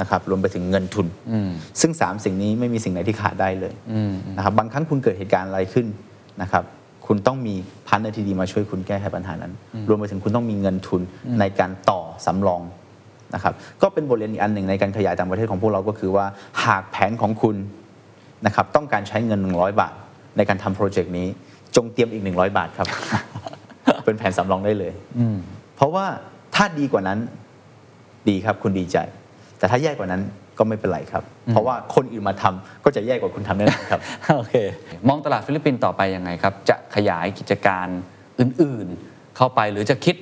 นะครับรวมไปถึงเงินทุนอืมซึ่ง 3 สิ่งนี้ไม่มีสิ่งไหนที่ขาดได้เลยอืมนะครับบางครั้งคุณเกิดเหตุการณ์อะไรขึ้นนะครับคุณต้องมี partner ที่ดีมาช่วยคุณแก้ไขปัญหานั้น รวมไปถึงคุณต้องมีเงินทุนในการต่อสำรองนะครับก็เป็นบทเรียนอีกอันหนึ่งในการขยายต่างประเทศของพวกเราก็คือว่าหากแผนของคุณนะครับต้องการใช้เงิน 100 บาท ในการทำ project นี้ จงเตรียมอีก 100 บาทครับ เป็นแผนสำรองได้เลยเพราะว่า ถ้าดีกว่านั้นดีครับคุณดีใจ แต่ถ้าแย่กว่านั้นก็ไม่เป็นไรครับ เพราะว่าคนอื่นมาทำก็จะแย่กว่าคุณทำแน่นอนครับโอเคมองตลาดฟิลิปปินส์ต่อไปยังไงครับ จะขยายกิจการอื่นๆ เข้าไปหรือจะคิด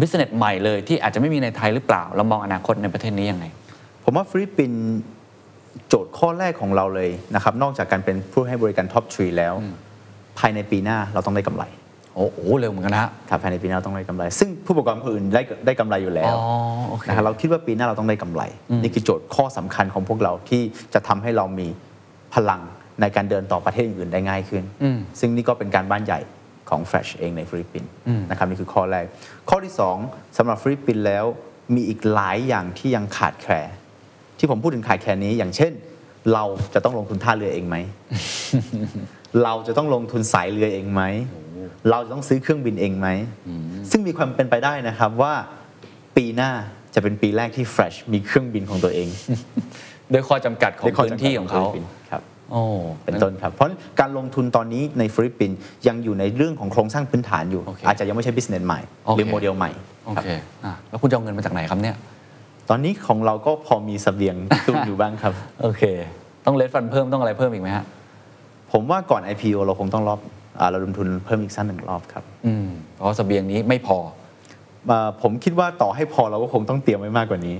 business ใหม่เลยที่อาจจะไม่มีในไทยหรือเปล่าเรามองอนาคตในประเทศนี้ยังไง ผมว่าฟิลิปปินส์โจทย์ข้อแรกของเราเลยนะครับนอกจากการเป็นผู้ให้บริการ top three แล้ว ภายในปีหน้าเราต้องได้กำไร โอ้โอ้โหเร็วเหมือนกันนะฮะครับภายในปีหน้าต้องได้กำไร ซึ่งผู้ประกอบการคนอื่นได้ได้กำไรอยู่แล้วอ๋อโอเคนะครับเราคิดว่าปีหน้าเราต้องได้กำไร นี่คือโจทย์ข้อสำคัญของพวกเราที่จะทำให้เรามีพลังในการเดินต่อประเทศอื่นได้ง่ายขึ้นอืมซึ่งนี่ก็เป็นการบ้านใหญ่ของ Flash เองในฟิลิปปินส์อืมนะครับนี่คือข้อแรก ข้อที่ 2สำหรับฟิลิปปินส์แล้วมีอีกหลายอย่างที่ยังขาดแคลนที่ผมพูดถึงขาดแคลนนี้ อย่างเช่น เราจะต้องลงทุนท่าเรือเองไหม เราจะต้องลงทุนสายเรือเองไหม เราจะต้องซื้อเครื่องบินเองไหม ซึ่งมีความเป็นไปได้นะครับว่าปีหน้าจะเป็นปีแรกที่ Flash มีเครื่องบินของตัวเองด้วยข้อจำกัดของในข้พื้นที่ของเขาฟิลิปปินส์ครับโอ้เป็นต้นครับ เพราะการลงทุนตอนนี้ในฟิลิปปินส์ยังอยู่ในเรื่องของโครงสร้างพื้นฐานอยู่โอเคอาจจะยังไม่ใช่ business ใหม่โอเคหรือโมเดลใหม่โอครับเคอะแล้วคุณจะเอาเงินมาจากไหนครับเนี่ย ตอนนี้ของเราก็พอมีเสบียงตุนอยู่บ้างครับ โอเค ต้องเลดฟันเพิ่มต้องอะไรเพิ่มอีกไหมฮะผมว่าก่อน IPO เราคงต้องรอบอ่าเราลงทุนเพิ่มอีกสักหนึ่งรอบครับอืมเพราะเสบียงนี้ไม่พออ่าผมคิดว่าต่อให้พอเราก็คงต้องเตรียมไว้มากกว่านี้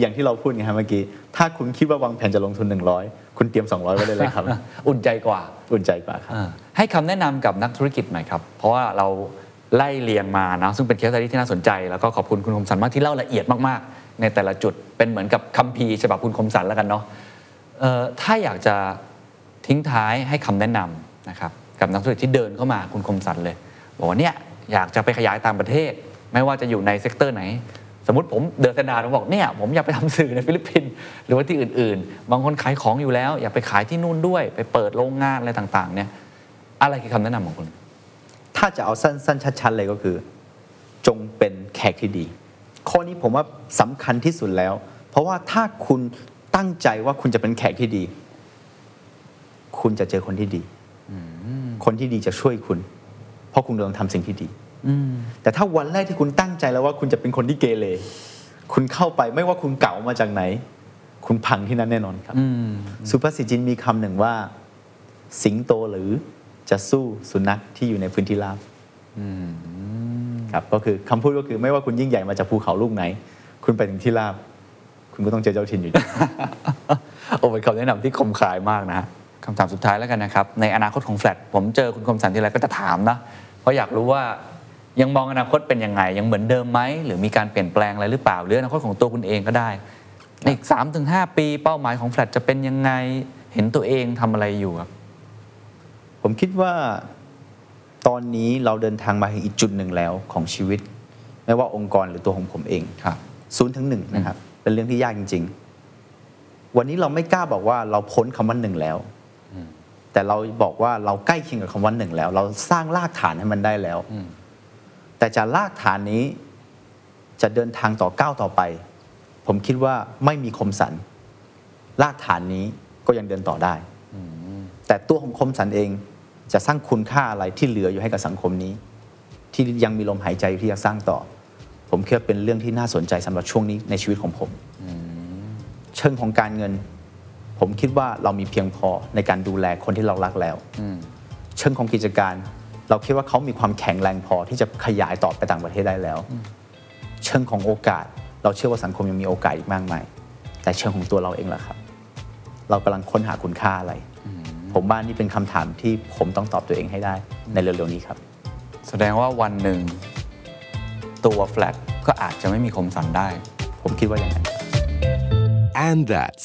อย่างที่เราพูดไงครับเมื่อกี้ ถ้าคุณคิดว่าวางแผนจะลงทุน 100 คุณเตรียม 200 ไว้ได้เลยครับ อุ่นใจกว่า อุ่นใจกว่าครับอ่าให้คำแนะนำกับนักธุรกิจหน่อยครับ เพราะว่าเราไล่เรียงมานะซึ่งเป็นเคส study ที่น่าสนใจ แล้วก็ขอบคุณคุณคมสันต์มากที่เล่าละเอียดมากๆ ในแต่ละจุดเป็นเหมือนกับคัมภีร์ฉบับคุณคมสันต์แล้วกันเนาะเอ่อถ้าอยากจะทิ้งท้ายให้คำแนะนำนะครับ กับนักธุรกิจที่เดินเข้ามาคุณคมสันต์เลยบอกว่าเนี่ยอยากจะไปขยายต่างประเทศ ไม่ว่าจะอยู่ใน sector ไหน สมมติผมเดินสวนมาผมบอกเนี่ยผมอยากไปทำสื่อในฟิลิปปินส์หรือว่าที่อื่น ๆ บางคนขายของอยู่แล้ว อยากไปขายที่นู่นด้วย ไปเปิดโรงงานอะไรต่างๆ เนี่ยอะไรคือคำแนะนำของคุณ ถ้าจะเอาสั้นๆชัดๆเลยก็คือ จงเป็นแขกที่ดี ข้อนี้ผมว่าสำคัญที่สุดแล้ว เพราะว่าถ้าคุณตั้งใจว่าคุณจะเป็นแขกที่ดี คุณจะเจอคนที่ดี คนที่ดีจะช่วยคุณ เพราะคุณกำลังทำสิ่งที่ดีแต่ถ้าวันแรกที่คุณตั้งใจแล้วว่าคุณจะเป็นคนที่เกเรคุณเข้าไปไม่ว่าคุณเก่ามาจากไหน คุณพังที่นั่นแน่นอนครับสุภาษิตจีนมีคำหนึ่งว่า สิงโตหรือจะสู้สุนัขที่อยู่ในพื้นที่ราบครับก็คือคำพูดก็คือไม่ว่าคุณยิ่งใหญ่มาจากภูเขาลูกไหน คุณไปถึงที่ราบ คุณก็ต้องเจอเจ้าถิ่นอยู่ดีโอ้เป็นคำแนะนำที่คมคายมากนะฮะ คำถามสุดท้ายแล้วกันนะครับ ในอนาคตของแฟลตผมเจอคุณคมสันทีไรก็จะถามนะ เพราะอยากรู้ว่ายังมองอนาคตเป็นยังไง ยังเหมือนเดิมไหม หรือมีการเปลี่ยนแปลงอะไรหรือเปล่า หรืออนาคตของตัวคุณเองก็ได้ ในอีก3าถึงหปีเป้าหมายของแฟลตจะเป็นยังไงเห็นตัวเองทำอะไรอยู่ครับผมคิดว่าตอนนี้เราเดินทางมาถึงอีกจุดหนึ่งแล้วของชีวิต ไม่ว่าองค์กรหรือตัวของผมเองครับศูนย์ถึงหนึ่งนะครับ เป็นเรื่องที่ยากจริง ๆ วันนี้เราไม่กล้าบอกว่าเราพ้นคำว่าหนึ่งแล้ว แต่เราบอกว่าเราใกล้เคียงกับคำว่าหนึ่งแล้ว เราสร้างรากฐานให้มันได้แล้ว แต่จากรากฐานนี้จะเดินทางต่อก้าวต่อไป ผมคิดว่าไม่มีคมสันรากฐานนี้ก็ยังเดินต่อได้ แต่ตัวของคมสันเองจะสร้างคุณค่าอะไรที่เหลืออยู่ให้กับสังคมนี้ ที่ยังมีลมหายใจอยู่ที่จะสร้างต่อ ผมคิดว่าเป็นเรื่องที่น่าสนใจสำหรับช่วงนี้ในชีวิตของผม เชิงของการเงิน ผมคิดว่าเรามีเพียงพอในการดูแลคนที่เรารักแล้วเชิงของกิจการ เราคิดว่าเขามีความแข็งแรงพอที่จะขยายต่อไปต่างประเทศได้แล้ว เชิงของโอกาส เราเชื่อว่าสังคมยังมีโอกาสอีกมากมายแต่เชิงของตัวเราเองล่ะครับ เรากำลังค้นหาคุณค่าอะไร ผมว่านี่เป็นคำถามที่ผมต้องตอบตัวเองให้ได้ในเร็วๆนี้ครับ แสดงว่าวันหนึ่งตัวแฟลตก็อาจจะไม่มีคมสันได้ ผมคิดว่าอย่างนั้น And that's